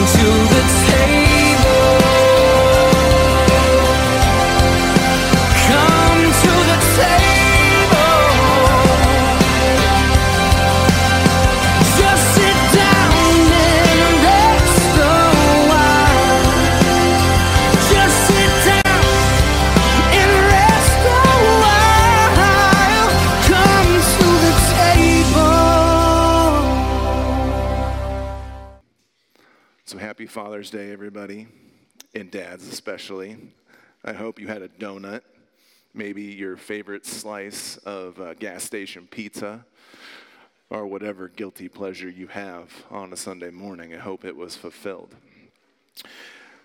To the Father's Day, everybody, and dads especially. I hope you had a donut, maybe your favorite slice of uh, gas station pizza, or whatever guilty pleasure you have on a Sunday morning. I hope it was fulfilled.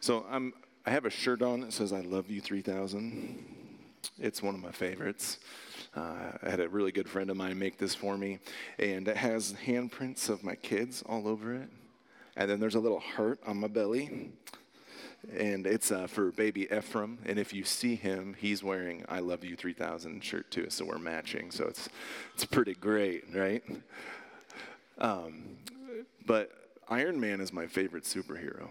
So I'm, I have a shirt on that says "I love you 3000." It's one of my favorites. Uh, I had a really good friend of mine make this for me, and it has handprints of my kids all over it. And then there's a little heart on my belly. And it's uh, for baby Ephraim. And if you see him, he's wearing I Love You 3000 shirt too. So we're matching. So it's, it's pretty great, right? Um, but Iron Man is my favorite superhero.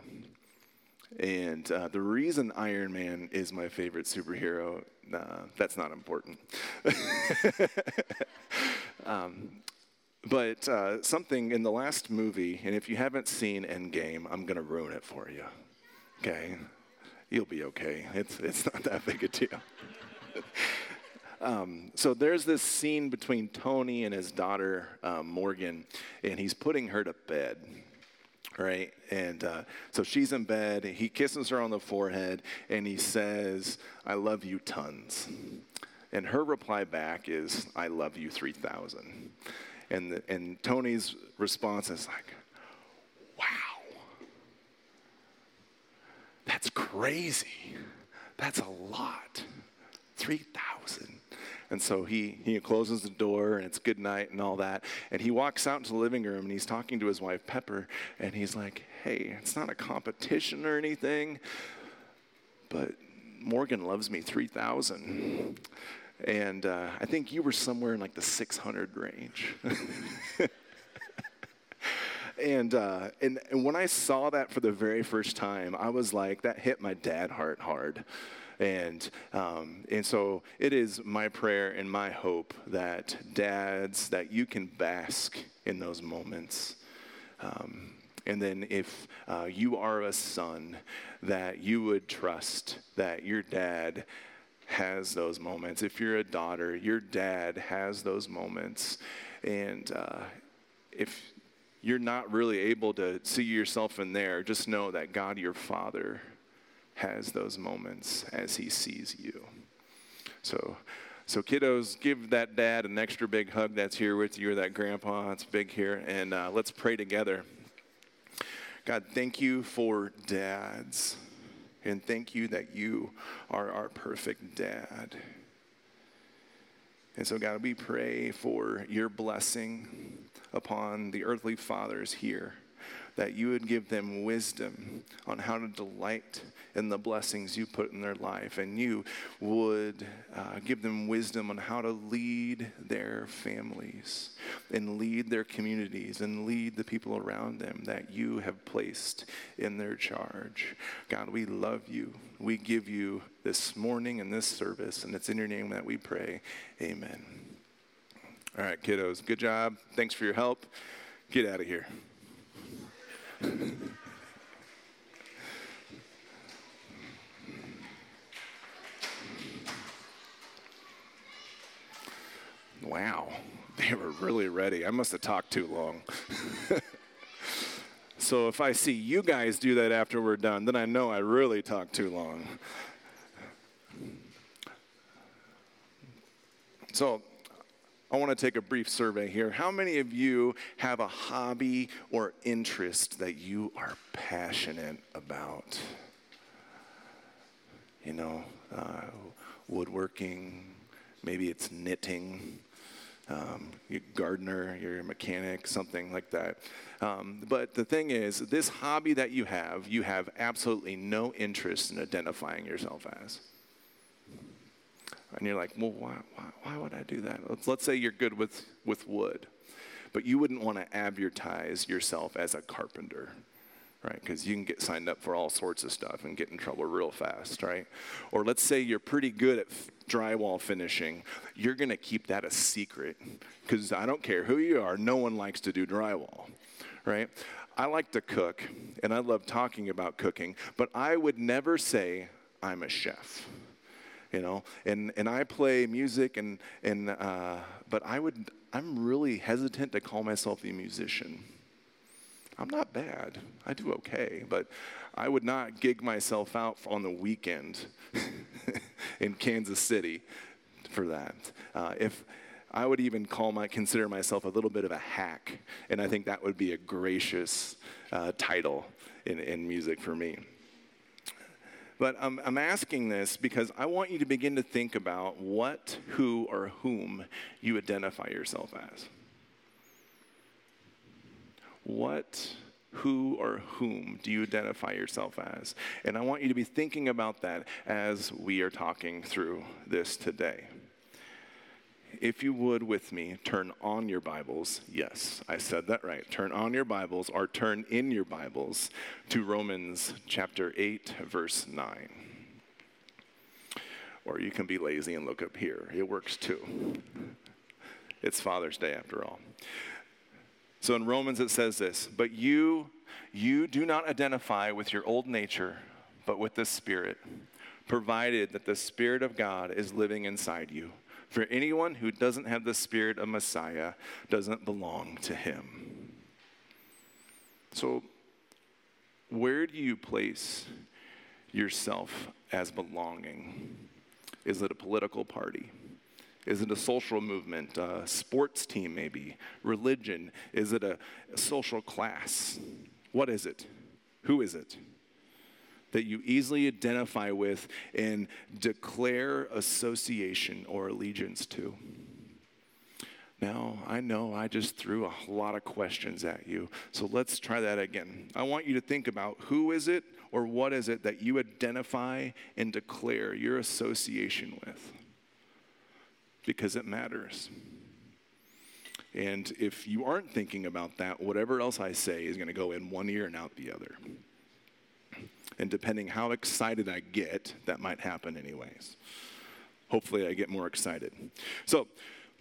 And uh, the reason Iron Man is my favorite superhero, uh, that's not important. um, but uh, something in the last movie, and if you haven't seen Endgame, I'm going to ruin it for you. Okay? You'll be okay. It's, it's not that big a deal. Um, so there's this scene between Tony and his daughter um, Morgan, and he's putting her to bed, right? And uh, so she's in bed. He kisses her on the forehead, and he says, "I love you tons." And her reply back is, "I love you 3,000." And the, and Tony's response is like, "Wow, that's crazy. That's a lot. 3,000. And so he, he closes the door and it's good night and all that. And he walks out into the living room and he's talking to his wife, Pepper, and he's like, hey, it's not a competition or anything, but Morgan loves me 3,000. And uh, I think you were somewhere in like the 600 range. and, uh, and and when I saw that for the very first time, I was like, that hit my dad heart hard. And um, and so it is my prayer and my hope that dads that you can bask in those moments. Um, and then if uh, you are a son, that you would trust that your dad has those moments. If you're a daughter, your dad has those moments. And uh, if you're not really able to see yourself in there, just know that God, your Father, has those moments as He sees you. So, so kiddos, give that dad an extra big hug that's here with you, or that grandpa that's big here, and uh, let's pray together. God, thank you for dads, and thank you that you are our perfect dad. And so, God, we pray for your blessing upon the earthly fathers here, that you would give them wisdom on how to delight in the blessings you put in their life, and you would uh, give them wisdom on how to lead their families and lead their communities and lead the people around them that you have placed in their charge. God, we love you. We give you this morning and this service, and it's in your name that we pray. Amen. All right, kiddos, good job. Thanks for your help. Get out of here. Wow, they were really ready. I must have talked too long. so if I see you guys do that after we're done, then I know I really talked too long. So I want to take a brief survey here. How many of you have a hobby or interest that you are passionate about? You know, uh, woodworking, maybe it's knitting, um, you're a gardener, you're a mechanic, something like that. Um, but the thing is, this hobby that you have, you have absolutely no interest in identifying yourself as. And you're like, well, why, why, why would I do that? Let's, let's say you're good with, with wood, but you wouldn't want to advertise yourself as a carpenter, right? Because you can get signed up for all sorts of stuff and get in trouble real fast, right? Or let's say you're pretty good at f- drywall finishing. You're going to keep that a secret because I don't care who you are, no one likes to do drywall, right? I like to cook and I love talking about cooking, but I would never say I'm a chef. You know, and, and I play music, and, and uh, but I would, I'm really hesitant to call myself a musician. I'm not bad. I do okay, but I would not gig myself out on the weekend in Kansas City for that. Uh, if I would even call my consider myself a little bit of a hack, and I think that would be a gracious uh, title in, in music for me. But I'm, I'm asking this because I want you to begin to think about what, who, or whom you identify yourself as. What, who, or whom do you identify yourself as? And I want you to be thinking about that as we are talking through this today. If you would with me, turn on your Bibles. Yes, I said that right. Turn on your Bibles or turn in your Bibles to Romans chapter 8, verse 9. Or you can be lazy and look up here. It works too. It's Father's Day after all. So in Romans it says this, but you you do not identify with your old nature, but with the Spirit, provided that the Spirit of God is living inside you. For anyone who doesn't have the Spirit of Messiah doesn't belong to him. So, where do you place yourself as belonging? Is it a political party? Is it a social movement, a sports team maybe, religion? Is it a, social class? What is it? Who is it? That you easily identify with and declare association or allegiance to. Now, I know I just threw a lot of questions at you, so let's try that again. I want you to think about who is it or what is it that you identify and declare your association with because it matters. And if you aren't thinking about that, whatever else I say is going to go in one ear and out the other. And depending how excited I get, that might happen anyways. Hopefully, I get more excited. So,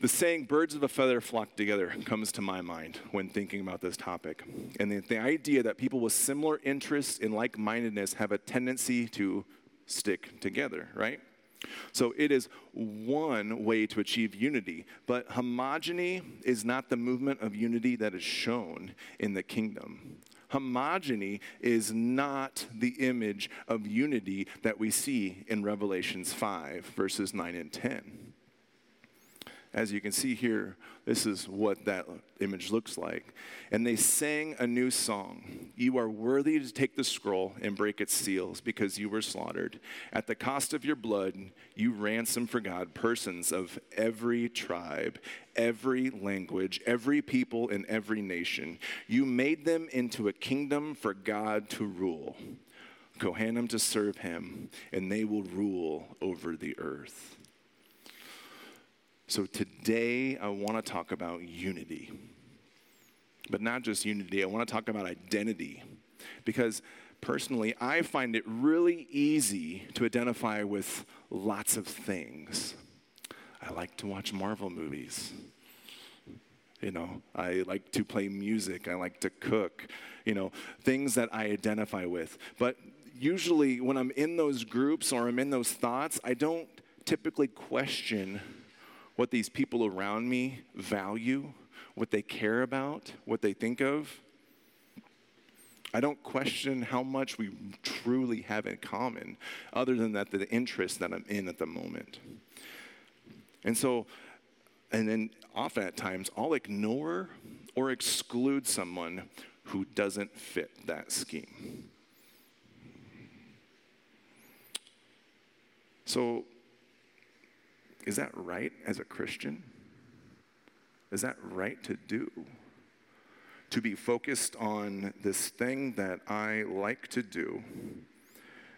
the saying, birds of a feather flock together, comes to my mind when thinking about this topic. And the, the idea that people with similar interests and like mindedness have a tendency to stick together, right? So it is one way to achieve unity, but homogeny is not the movement of unity that is shown in the kingdom. Homogeny is not the image of unity that we see in Revelations 5, verses 9 and 10 as you can see here, this is what that image looks like. And they sang a new song You are worthy to take the scroll and break its seals because you were slaughtered. At the cost of your blood, you ransomed for God persons of every tribe, every language, every people, and every nation. You made them into a kingdom for God to rule. Kohanim to serve him, and they will rule over the earth. So today I want to talk about unity. But not just unity, I want to talk about identity. Because personally, I find it really easy to identify with lots of things. I like to watch Marvel movies. You know, I like to play music. I like to cook. You know, things that I identify with. But usually, when I'm in those groups or I'm in those thoughts, I don't typically question what these people around me value, what they care about, what they think of. I don't question how much we truly have in common, other than that, the interest that I'm in at the moment. And so, and then often at times, I'll ignore or exclude someone who doesn't fit that scheme. So, is that right as a Christian? Is that right to do? To be focused on this thing that I like to do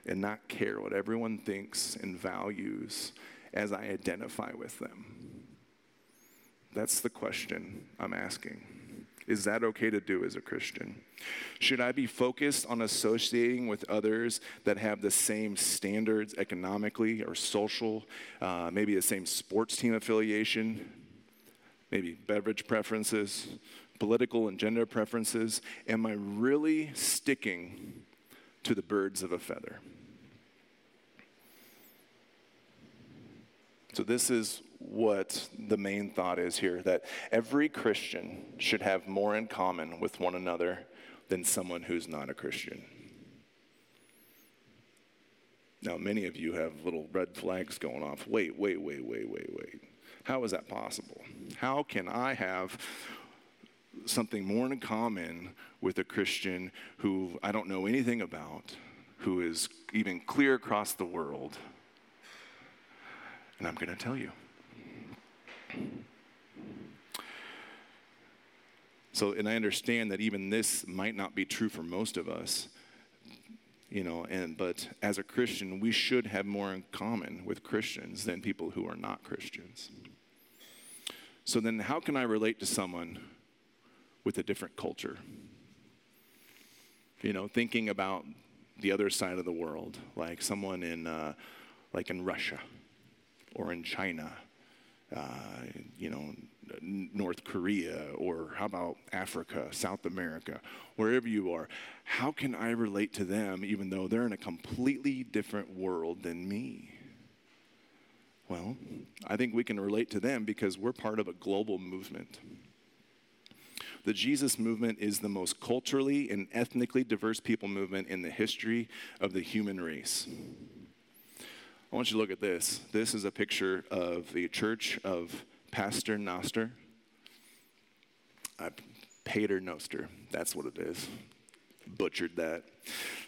and not care what everyone thinks and values as I identify with them? That's the question I'm asking. Is that okay to do as a Christian? Should I be focused on associating with others that have the same standards economically or social, uh, maybe the same sports team affiliation, maybe beverage preferences, political and gender preferences? Am I really sticking to the birds of a feather? So, this is what the main thought is here that every Christian should have more in common with one another than someone who's not a Christian. Now, many of you have little red flags going off. Wait, wait, wait, wait, wait, wait. How is that possible? How can I have something more in common with a Christian who I don't know anything about, who is even clear across the world? And I'm going to tell you. So, and I understand that even this might not be true for most of us, you know, and but as a Christian, we should have more in common with Christians than people who are not Christians. So then, how can I relate to someone with a different culture? You know, thinking about the other side of the world, like someone in, uh, like in Russia or in China, uh, you know, North Korea, or how about Africa, South America, wherever you are. How can I relate to them even though they're in a completely different world than me? Well, I think we can relate to them because we're part of a global movement. The Jesus movement is the most culturally and ethnically diverse people movement in the history of the human race. I want you to look at this. This is a picture of the church of Pastor Noster. Uh, Pater Noster, that's what it is. Butchered that.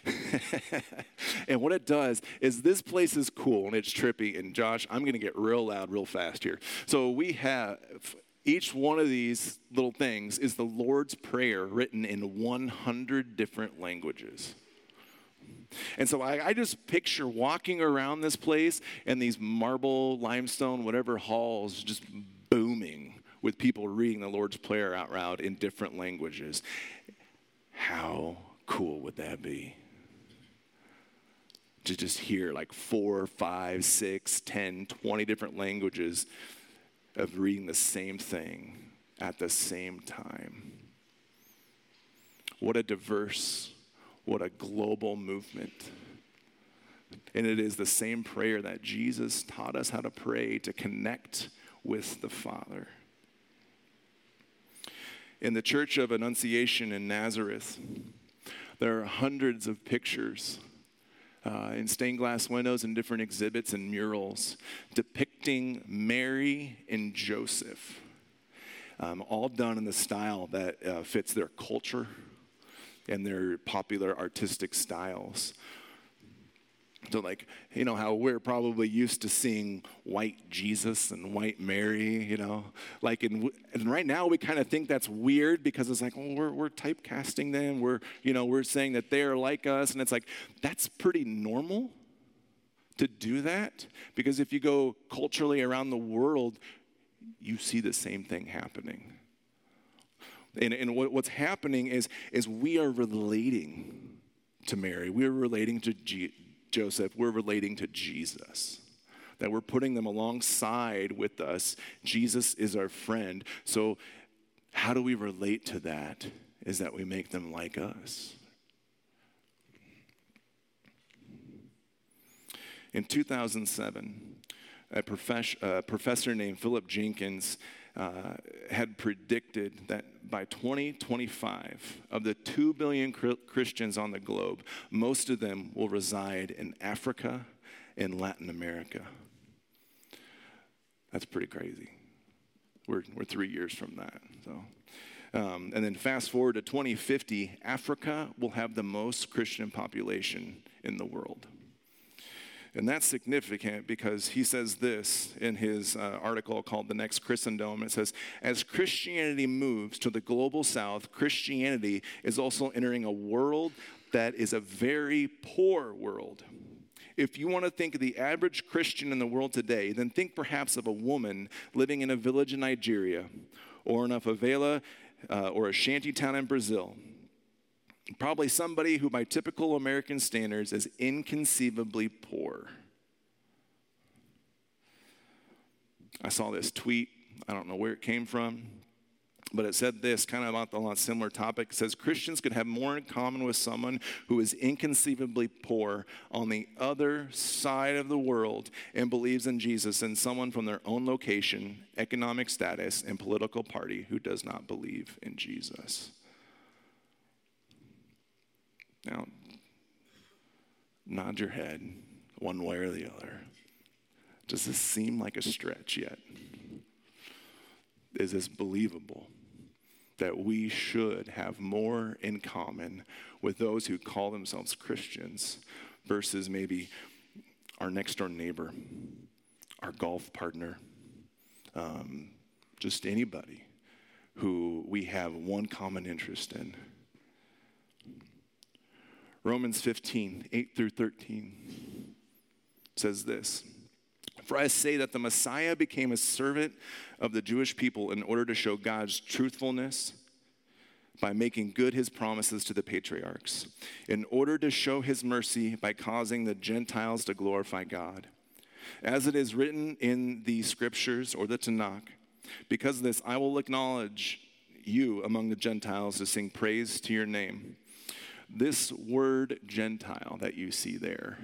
and what it does is this place is cool and it's trippy. And Josh, I'm going to get real loud real fast here. So we have each one of these little things is the Lord's Prayer written in 100 different languages. And so I, I, just picture walking around this place and these marble, limestone, whatever halls just booming with people reading the Lord's Prayer out loud in different languages. How cool would that be? To just hear like four, five, six, ten, twenty different languages of reading the same thing at the same time. What a diverse what a global movement. And it is the same prayer that Jesus taught us how to pray to connect with the Father. In the Church of Annunciation in Nazareth, there are hundreds of pictures uh, in stained glass windows and different exhibits and murals depicting Mary and Joseph, um, all done in the style that uh, fits their culture and their popular artistic styles. So, like, you know, how we're probably used to seeing white Jesus and white Mary, you know, like, in, and right now we kind of think that's weird because it's like, well, we're, we're typecasting them. We're, you know, we're saying that they're like us. And it's like, that's pretty normal to do that because if you go culturally around the world, you see the same thing happening. And, and what, what's happening is, is we are relating to Mary. We're relating to G- Joseph. We're relating to Jesus. That we're putting them alongside with us. Jesus is our friend. So, how do we relate to that? Is that we make them like us. In 2007, a, a professor named Philip Jenkins uh, had predicted that by 2025, of the 2 billion Christians on the globe, most of them will reside in Africa and Latin America. That's pretty crazy. We're, we're three years from that. So. Um, and then fast forward to 2050, Africa will have the most Christian population in the world. And that's significant because he says this in his uh, article called The Next Christendom. It says, As Christianity moves to the global south, Christianity is also entering a world that is a very poor world. If you want to think of the average Christian in the world today, then think perhaps of a woman living in a village in Nigeria or in a favela uh, or a shanty town in Brazil. Probably somebody who, by typical American standards, is inconceivably poor. I saw this tweet. I don't know where it came from, but it said this kind of about the similar topic. It says Christians could have more in common with someone who is inconceivably poor on the other side of the world and believes in Jesus than someone from their own location, economic status, and political party who does not believe in Jesus. Now, nod your head one way or the other. Does this seem like a stretch yet? Is this believable that we should have more in common with those who call themselves Christians versus maybe our next door neighbor, our golf partner, um, just anybody who we have one common interest in? Romans 15, 8 through 13 says this For I say that the Messiah became a servant of the Jewish people in order to show God's truthfulness by making good his promises to the patriarchs, in order to show his mercy by causing the Gentiles to glorify God. As it is written in the scriptures or the Tanakh, because of this, I will acknowledge you among the Gentiles to sing praise to your name. This word Gentile that you see there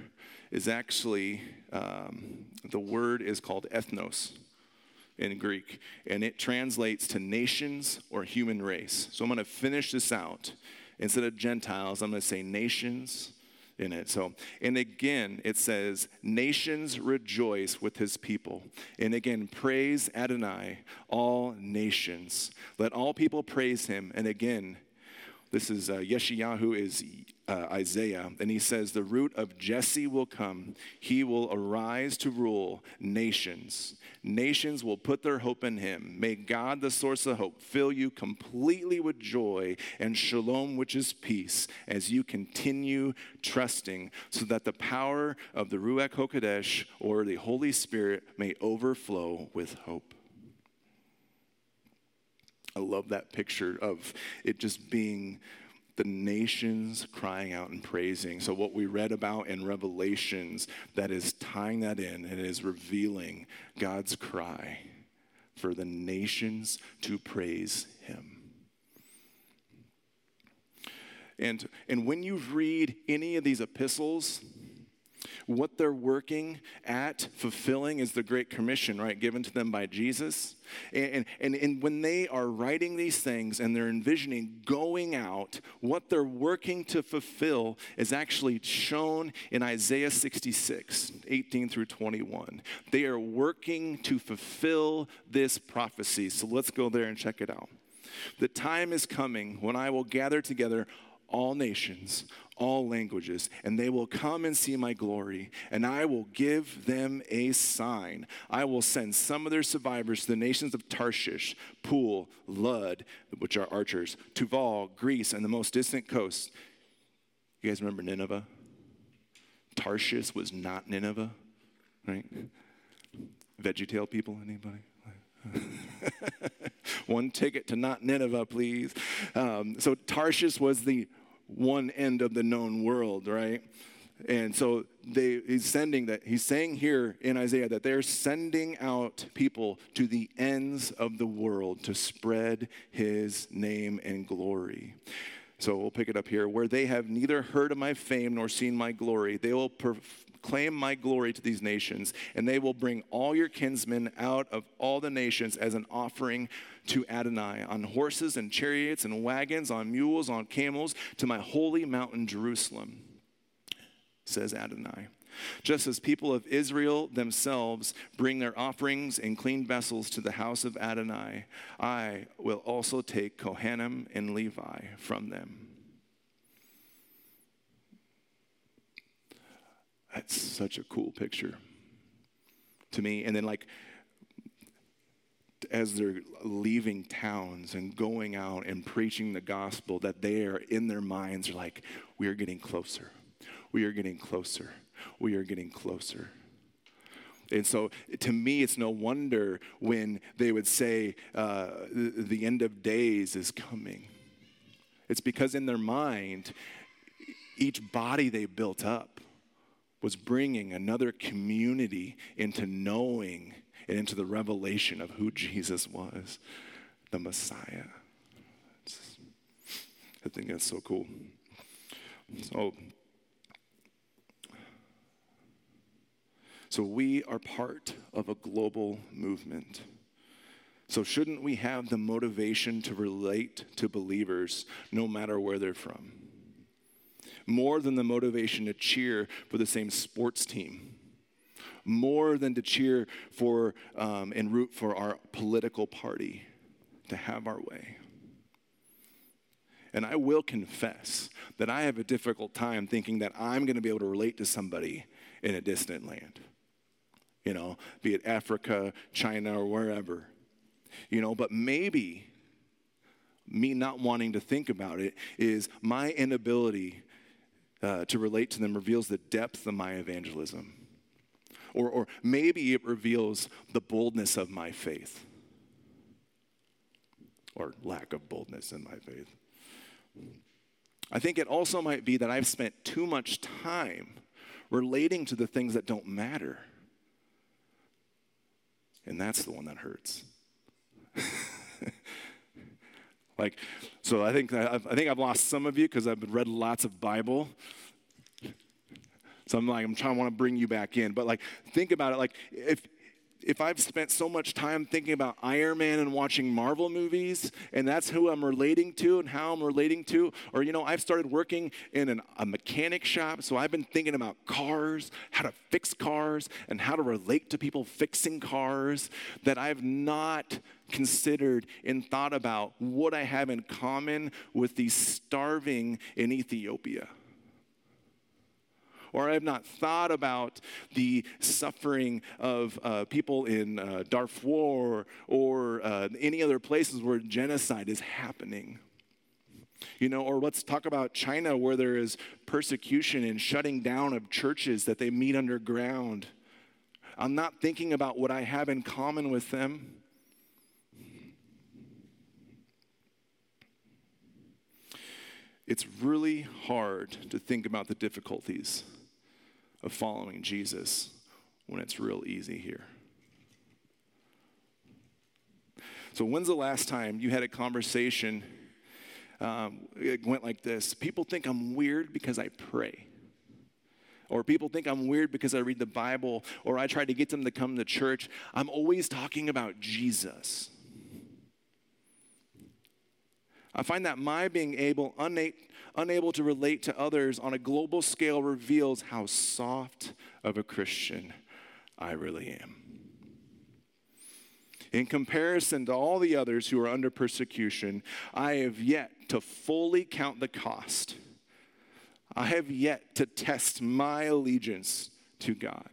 is actually, um, the word is called ethnos in Greek, and it translates to nations or human race. So I'm going to finish this out. Instead of Gentiles, I'm going to say nations in it. So, and again, it says, Nations rejoice with his people. And again, praise Adonai, all nations. Let all people praise him. And again, this is uh, Yeshayahu is uh, Isaiah, and he says, The root of Jesse will come. He will arise to rule nations. Nations will put their hope in him. May God, the source of hope, fill you completely with joy and shalom, which is peace, as you continue trusting, so that the power of the Ruach HaKodesh, or the Holy Spirit, may overflow with hope. I love that picture of it just being the nations crying out and praising. So, what we read about in Revelations, that is tying that in and is revealing God's cry for the nations to praise Him. And, and when you read any of these epistles, what they're working at fulfilling is the Great Commission, right, given to them by Jesus. And, and, and when they are writing these things and they're envisioning going out, what they're working to fulfill is actually shown in Isaiah 66, 18 through 21. They are working to fulfill this prophecy. So let's go there and check it out. The time is coming when I will gather together all nations, all languages, and they will come and see my glory, and I will give them a sign. I will send some of their survivors to the nations of Tarshish, Pul, Lud, which are archers, Tuval, Greece, and the most distant coasts. You guys remember Nineveh? Tarshish was not Nineveh, right? VeggieTale people, anybody? One ticket to not Nineveh, please. Um, so Tarshish was the one end of the known world, right? And so they, he's sending that, he's saying here in Isaiah that they're sending out people to the ends of the world to spread his name and glory. So we'll pick it up here. Where they have neither heard of my fame nor seen my glory, they will proclaim my glory to these nations, and they will bring all your kinsmen out of all the nations as an offering to Adonai on horses and chariots and wagons, on mules, on camels, to my holy mountain Jerusalem, says Adonai. Just as people of Israel themselves bring their offerings in clean vessels to the house of Adonai, I will also take Kohanim and Levi from them. That's such a cool picture to me. And then, like, as they're leaving towns and going out and preaching the gospel, that they are in their minds are like, we are getting closer. We are getting closer we are getting closer. And so to me, it's no wonder when they would say, uh, the, the end of days is coming. It's because in their mind, each body they built up was bringing another community into knowing and into the revelation of who Jesus was, the Messiah. It's- I think that's so cool. So, so we are part of a global movement. So, shouldn't we have the motivation to relate to believers no matter where they're from? More than the motivation to cheer for the same sports team, more than to cheer for um, and root for our political party, to have our way. And I will confess that I have a difficult time thinking that I'm going to be able to relate to somebody in a distant land. You know, be it Africa, China, or wherever. You know, but maybe me not wanting to think about it is my inability uh, to relate to them reveals the depth of my evangelism. Or, or maybe it reveals the boldness of my faith, or lack of boldness in my faith. I think it also might be that I've spent too much time relating to the things that don't matter. And that's the one that hurts. like, so I think I, I think I've lost some of you because I've read lots of Bible. So I'm like, I'm trying to want to bring you back in. But like, think about it. Like, if if I've spent so much time thinking about Iron Man and watching Marvel movies, and that's who I'm relating to and how I'm relating to, or, you know, I've started working in an, a mechanic shop, so I've been thinking about cars, how to fix cars, and how to relate to people fixing cars, that I've not considered and thought about what I have in common with these starving in Ethiopia or I have not thought about the suffering of uh, people in uh, Darfur or uh, any other places where genocide is happening. You know, or let's talk about China where there is persecution and shutting down of churches that they meet underground. I'm not thinking about what I have in common with them. It's really hard to think about the difficulties of following Jesus when it's real easy here. So, when's the last time you had a conversation? Um, it went like this People think I'm weird because I pray. Or people think I'm weird because I read the Bible, or I try to get them to come to church. I'm always talking about Jesus. I find that my being able, una- unable to relate to others on a global scale reveals how soft of a Christian I really am. In comparison to all the others who are under persecution, I have yet to fully count the cost. I have yet to test my allegiance to God.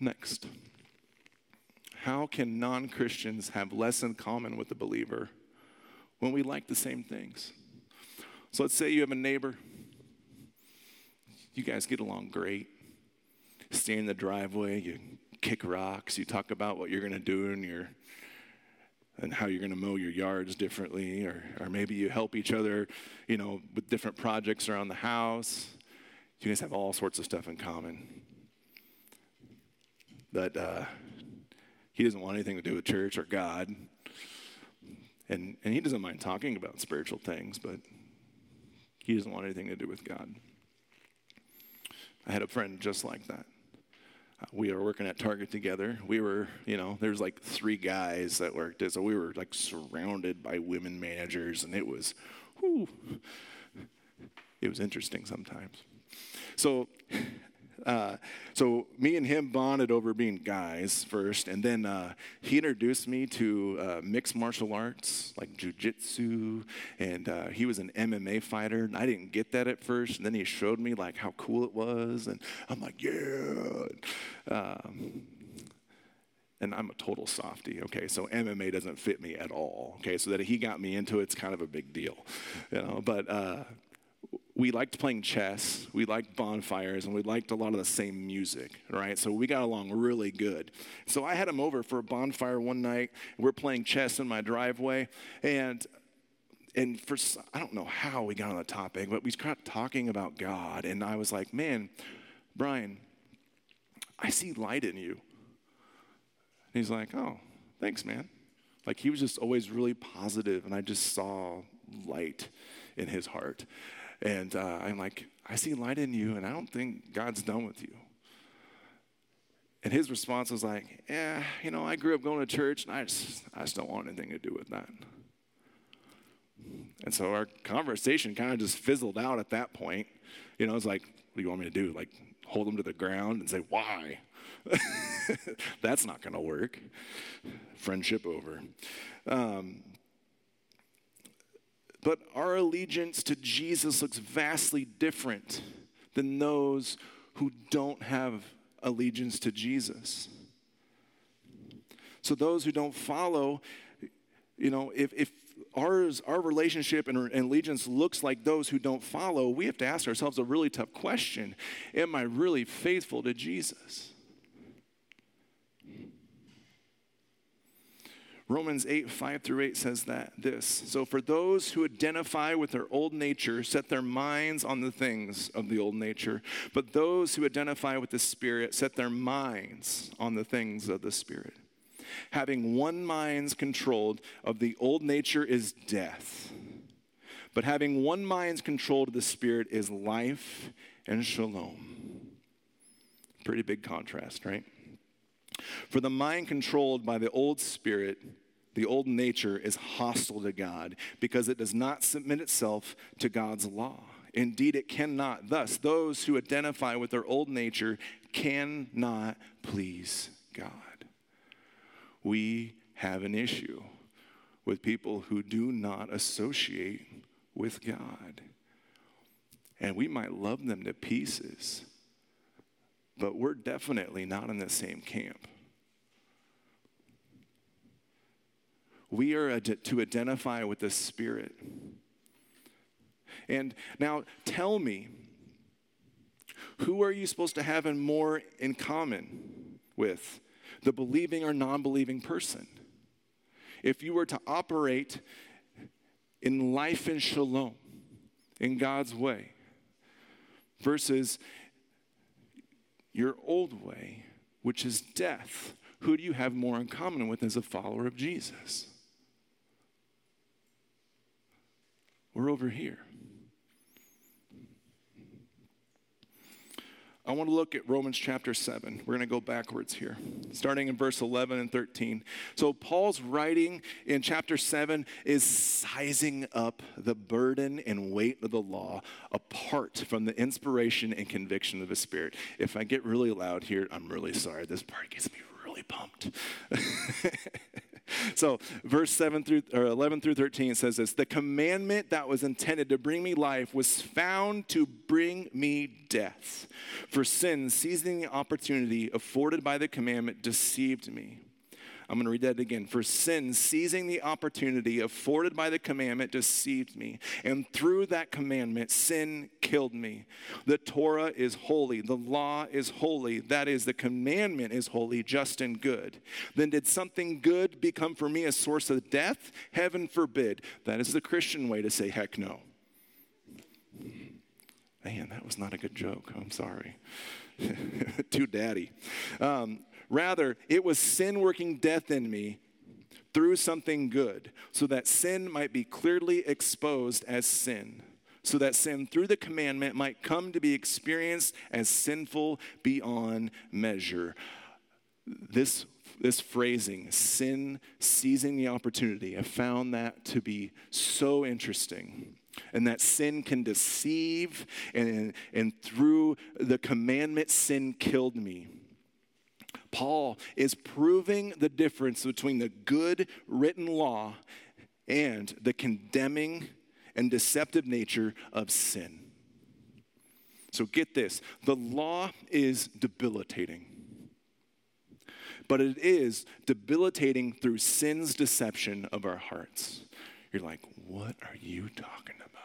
Next. How can non Christians have less in common with the believer when we like the same things? So let's say you have a neighbor. You guys get along great. Stay in the driveway, you kick rocks, you talk about what you're going to do in your and how you're going to mow your yards differently or, or maybe you help each other you know with different projects around the house you guys have all sorts of stuff in common but uh, he doesn't want anything to do with church or God. And, and he doesn't mind talking about spiritual things, but he doesn't want anything to do with God. I had a friend just like that. Uh, we were working at Target together. We were, you know, there's like three guys that worked, so we were like surrounded by women managers, and it was, whew, it was interesting sometimes. So uh, so me and him bonded over being guys first, and then uh, he introduced me to uh, mixed martial arts like jujitsu, and uh, he was an MMA fighter. And I didn't get that at first, and then he showed me like how cool it was, and I'm like, yeah. Um, and I'm a total softy, okay? So MMA doesn't fit me at all, okay? So that he got me into it, it's kind of a big deal, you know? But uh, we liked playing chess, we liked bonfires, and we liked a lot of the same music, right? So we got along really good. So I had him over for a bonfire one night. We're playing chess in my driveway, and and for I don't know how we got on the topic, but we got talking about God, and I was like, "Man, Brian, I see light in you." And he's like, "Oh, thanks, man." Like he was just always really positive, and I just saw light in his heart. And uh, I'm like, I see light in you, and I don't think God's done with you. And his response was like, Yeah, you know, I grew up going to church, and I just, I just don't want anything to do with that. And so our conversation kind of just fizzled out at that point. You know, it's like, what do you want me to do? Like, hold him to the ground and say, why? That's not going to work. Friendship over. Um, but our allegiance to Jesus looks vastly different than those who don't have allegiance to Jesus. So, those who don't follow, you know, if, if ours, our relationship and, and allegiance looks like those who don't follow, we have to ask ourselves a really tough question Am I really faithful to Jesus? Romans 8, 5 through 8 says that this. So, for those who identify with their old nature, set their minds on the things of the old nature. But those who identify with the Spirit, set their minds on the things of the Spirit. Having one mind's controlled of the old nature is death. But having one mind's controlled of the Spirit is life and shalom. Pretty big contrast, right? For the mind controlled by the old spirit, the old nature is hostile to God because it does not submit itself to God's law. Indeed, it cannot. Thus, those who identify with their old nature cannot please God. We have an issue with people who do not associate with God. And we might love them to pieces, but we're definitely not in the same camp. We are to identify with the Spirit. And now tell me, who are you supposed to have in more in common with? The believing or non believing person. If you were to operate in life and shalom, in God's way, versus your old way, which is death, who do you have more in common with as a follower of Jesus? We're over here. I want to look at Romans chapter 7. We're going to go backwards here, starting in verse 11 and 13. So, Paul's writing in chapter 7 is sizing up the burden and weight of the law apart from the inspiration and conviction of the Spirit. If I get really loud here, I'm really sorry. This part gets me really pumped. so verse 7 through or 11 through 13 says this the commandment that was intended to bring me life was found to bring me death. For sin seizing the opportunity afforded by the commandment deceived me I'm going to read that again. For sin, seizing the opportunity afforded by the commandment, deceived me. And through that commandment, sin killed me. The Torah is holy. The law is holy. That is, the commandment is holy, just and good. Then did something good become for me a source of death? Heaven forbid. That is the Christian way to say heck no. Man, that was not a good joke. I'm sorry. Too daddy. Um, Rather, it was sin working death in me through something good, so that sin might be clearly exposed as sin, so that sin through the commandment might come to be experienced as sinful beyond measure. This, this phrasing, sin seizing the opportunity, I found that to be so interesting and that sin can deceive, and, and through the commandment, sin killed me. Paul is proving the difference between the good written law and the condemning and deceptive nature of sin. So get this the law is debilitating but it is debilitating through sin's deception of our hearts. You're like, what are you talking about?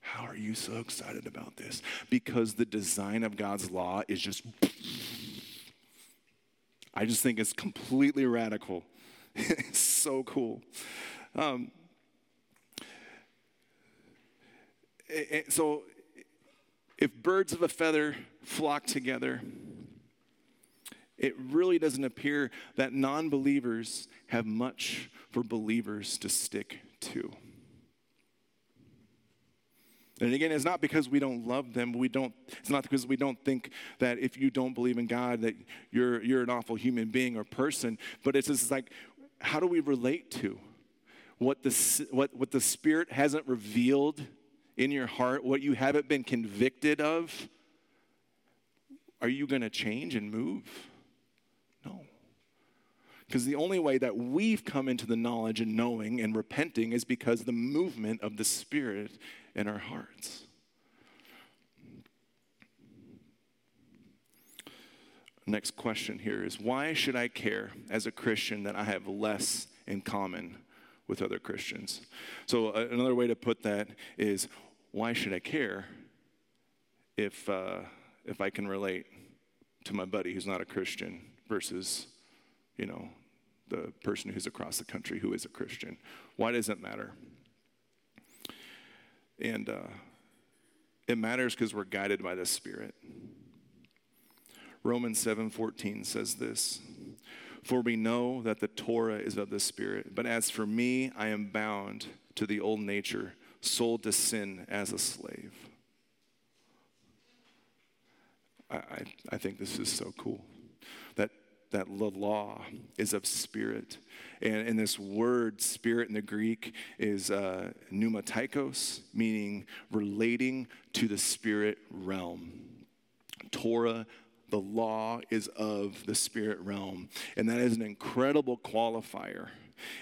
How are you so excited about this? Because the design of God's law is just, I just think it's completely radical. it's so cool. Um, a- a- so, if birds of a feather flock together, it really doesn't appear that non believers have much for believers to stick to. And again, it's not because we don't love them. We don't. It's not because we don't think that if you don't believe in God that you're you're an awful human being or person. But it's just like, how do we relate to what the what what the Spirit hasn't revealed in your heart, what you haven't been convicted of? Are you going to change and move? No. Because the only way that we've come into the knowledge and knowing and repenting is because the movement of the Spirit in our hearts. Next question here is why should I care as a Christian that I have less in common with other Christians? So, uh, another way to put that is why should I care if, uh, if I can relate to my buddy who's not a Christian versus, you know, the person who's across the country who is a Christian? Why does it matter? And uh, it matters because we're guided by the Spirit. Romans 7:14 says this, "For we know that the Torah is of the Spirit, but as for me, I am bound to the old nature, sold to sin as a slave." I, I, I think this is so cool. That the law is of spirit. And, and this word spirit in the Greek is uh, pneumatikos, meaning relating to the spirit realm. Torah, the law is of the spirit realm. And that is an incredible qualifier.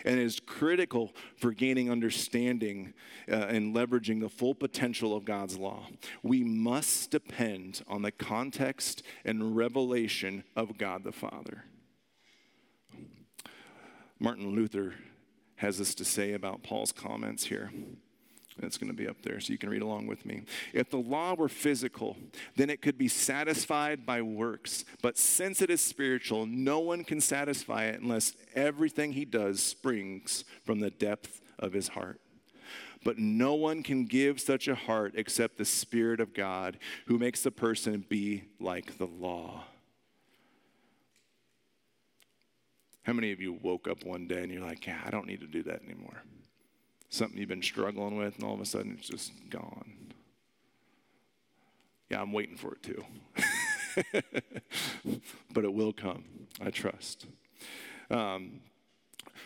And is critical for gaining understanding uh, and leveraging the full potential of God's law. We must depend on the context and revelation of God the Father. Martin Luther has this to say about Paul's comments here. It's going to be up there so you can read along with me. If the law were physical, then it could be satisfied by works. But since it is spiritual, no one can satisfy it unless everything he does springs from the depth of his heart. But no one can give such a heart except the Spirit of God, who makes the person be like the law. How many of you woke up one day and you're like, yeah, I don't need to do that anymore? Something you've been struggling with, and all of a sudden it's just gone. Yeah, I'm waiting for it too. but it will come, I trust. Um,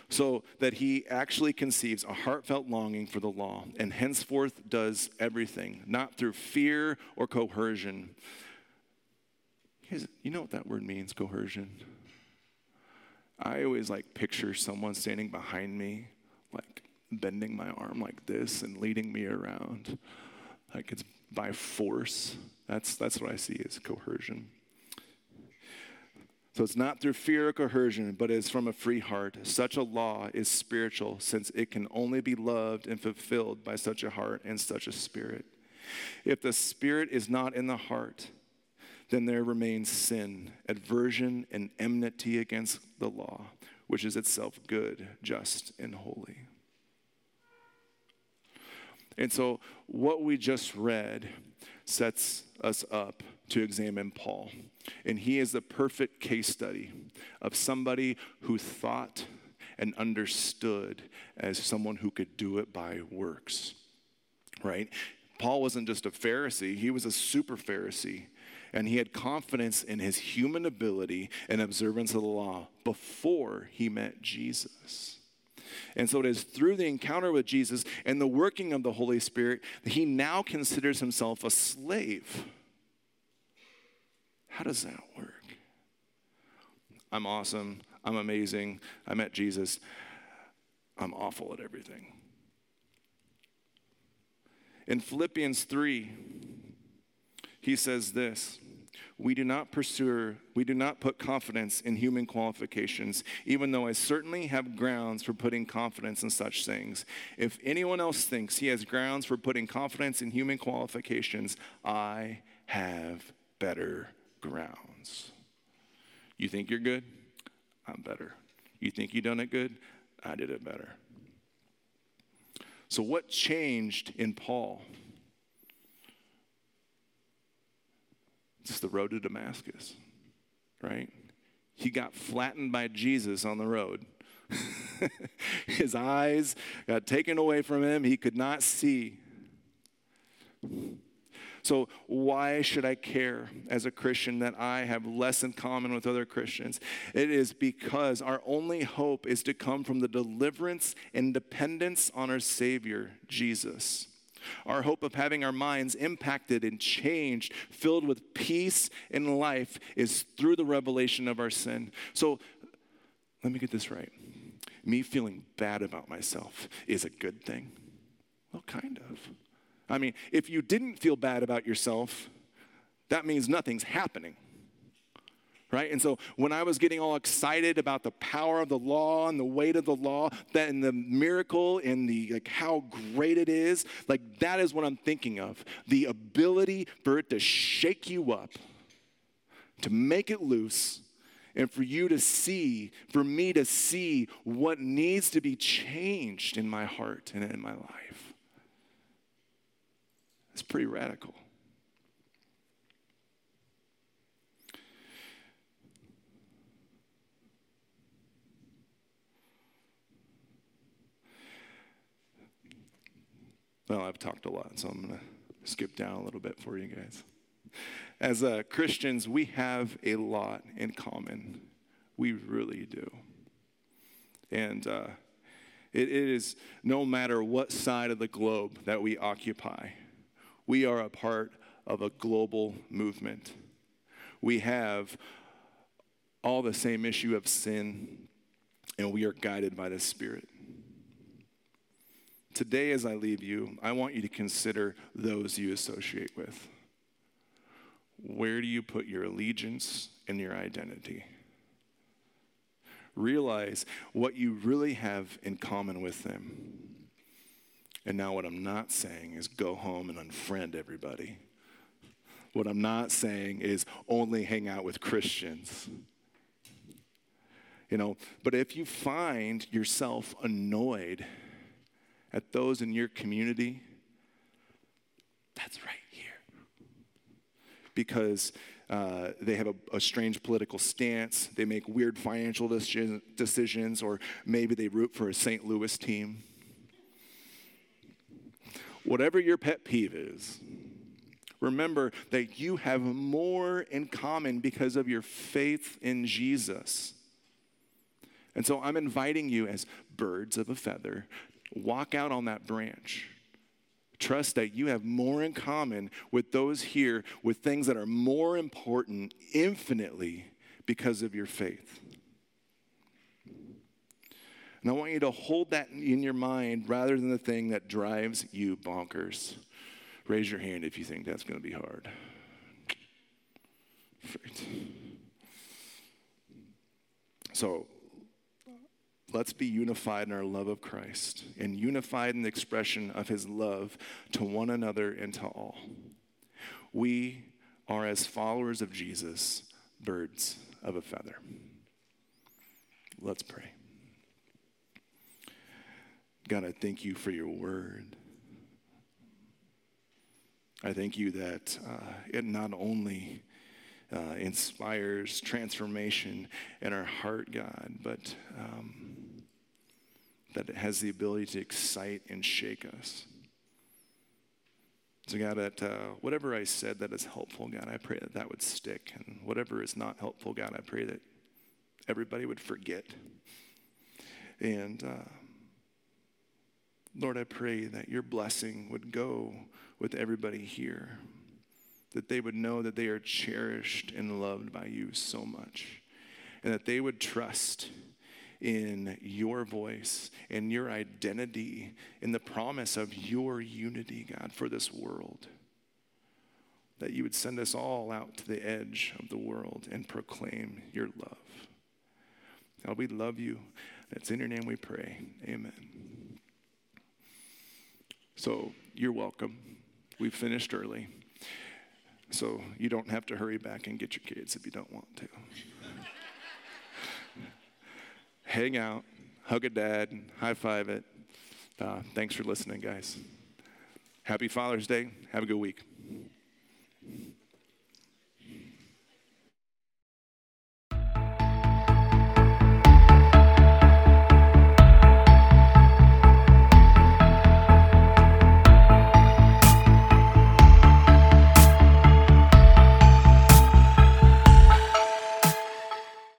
so that he actually conceives a heartfelt longing for the law and henceforth does everything, not through fear or coercion. You know what that word means, coercion? I always like picture someone standing behind me, like bending my arm like this and leading me around. Like it's by force. That's, that's what I see as coercion. So it's not through fear or coercion, but it's from a free heart. Such a law is spiritual, since it can only be loved and fulfilled by such a heart and such a spirit. If the spirit is not in the heart, then there remains sin, aversion, and enmity against the law, which is itself good, just, and holy. And so, what we just read sets us up to examine Paul. And he is the perfect case study of somebody who thought and understood as someone who could do it by works, right? Paul wasn't just a Pharisee, he was a super Pharisee. And he had confidence in his human ability and observance of the law before he met Jesus. And so it is through the encounter with Jesus and the working of the Holy Spirit that he now considers himself a slave. How does that work? I'm awesome. I'm amazing. I met Jesus. I'm awful at everything. In Philippians 3, he says this We do not pursue, we do not put confidence in human qualifications, even though I certainly have grounds for putting confidence in such things. If anyone else thinks he has grounds for putting confidence in human qualifications, I have better grounds. You think you're good? I'm better. You think you done it good? I did it better. So, what changed in Paul? It's the road to Damascus, right? He got flattened by Jesus on the road. His eyes got taken away from him. He could not see. So, why should I care as a Christian that I have less in common with other Christians? It is because our only hope is to come from the deliverance and dependence on our Savior, Jesus. Our hope of having our minds impacted and changed, filled with peace and life, is through the revelation of our sin. So, let me get this right. Me feeling bad about myself is a good thing. Well, kind of. I mean, if you didn't feel bad about yourself, that means nothing's happening. Right? And so when I was getting all excited about the power of the law and the weight of the law, that and the miracle and the like how great it is, like that is what I'm thinking of. The ability for it to shake you up, to make it loose, and for you to see, for me to see what needs to be changed in my heart and in my life. It's pretty radical. Well, I've talked a lot, so I'm going to skip down a little bit for you guys. As uh, Christians, we have a lot in common. We really do. And uh, it, it is no matter what side of the globe that we occupy, we are a part of a global movement. We have all the same issue of sin, and we are guided by the Spirit. Today, as I leave you, I want you to consider those you associate with. Where do you put your allegiance and your identity? Realize what you really have in common with them. And now, what I'm not saying is go home and unfriend everybody. What I'm not saying is only hang out with Christians. You know, but if you find yourself annoyed at those in your community, that's right here. Because uh, they have a, a, strange political stance, they make weird financial decisions, or maybe they root for a St. Louis team. Whatever your pet peeve is, remember that you have more in common because of your faith in Jesus. And so I'm inviting you as birds of a feather Walk out on that branch. Trust that you have more in common with those here with things that are more important infinitely because of your faith. And I want you to hold that in your mind rather than the thing that drives you bonkers. Raise your hand if you think that's going to be hard. So Let's be unified in our love of Christ and unified in the expression of his love to one another and to all. We are, as followers of Jesus, birds of a feather. Let's pray. God, I thank you for your word. I thank you that uh, it not only uh, inspires transformation in our heart, God, but um, that it has the ability to excite and shake us. So, God, that uh, whatever I said that is helpful, God, I pray that that would stick. And whatever is not helpful, God, I pray that everybody would forget. And uh, Lord, I pray that your blessing would go with everybody here, that they would know that they are cherished and loved by you so much, and that they would trust in your voice, in your identity, in the promise of your unity, God, for this world. that you would send us all out to the edge of the world and proclaim your love. God, we love you. It's in your name we pray. Amen. So you're welcome. We finished early. So you don't have to hurry back and get your kids if you don't want to hang out, hug a dad, high five it. Uh, thanks for listening, guys. Happy Father's Day. Have a good week.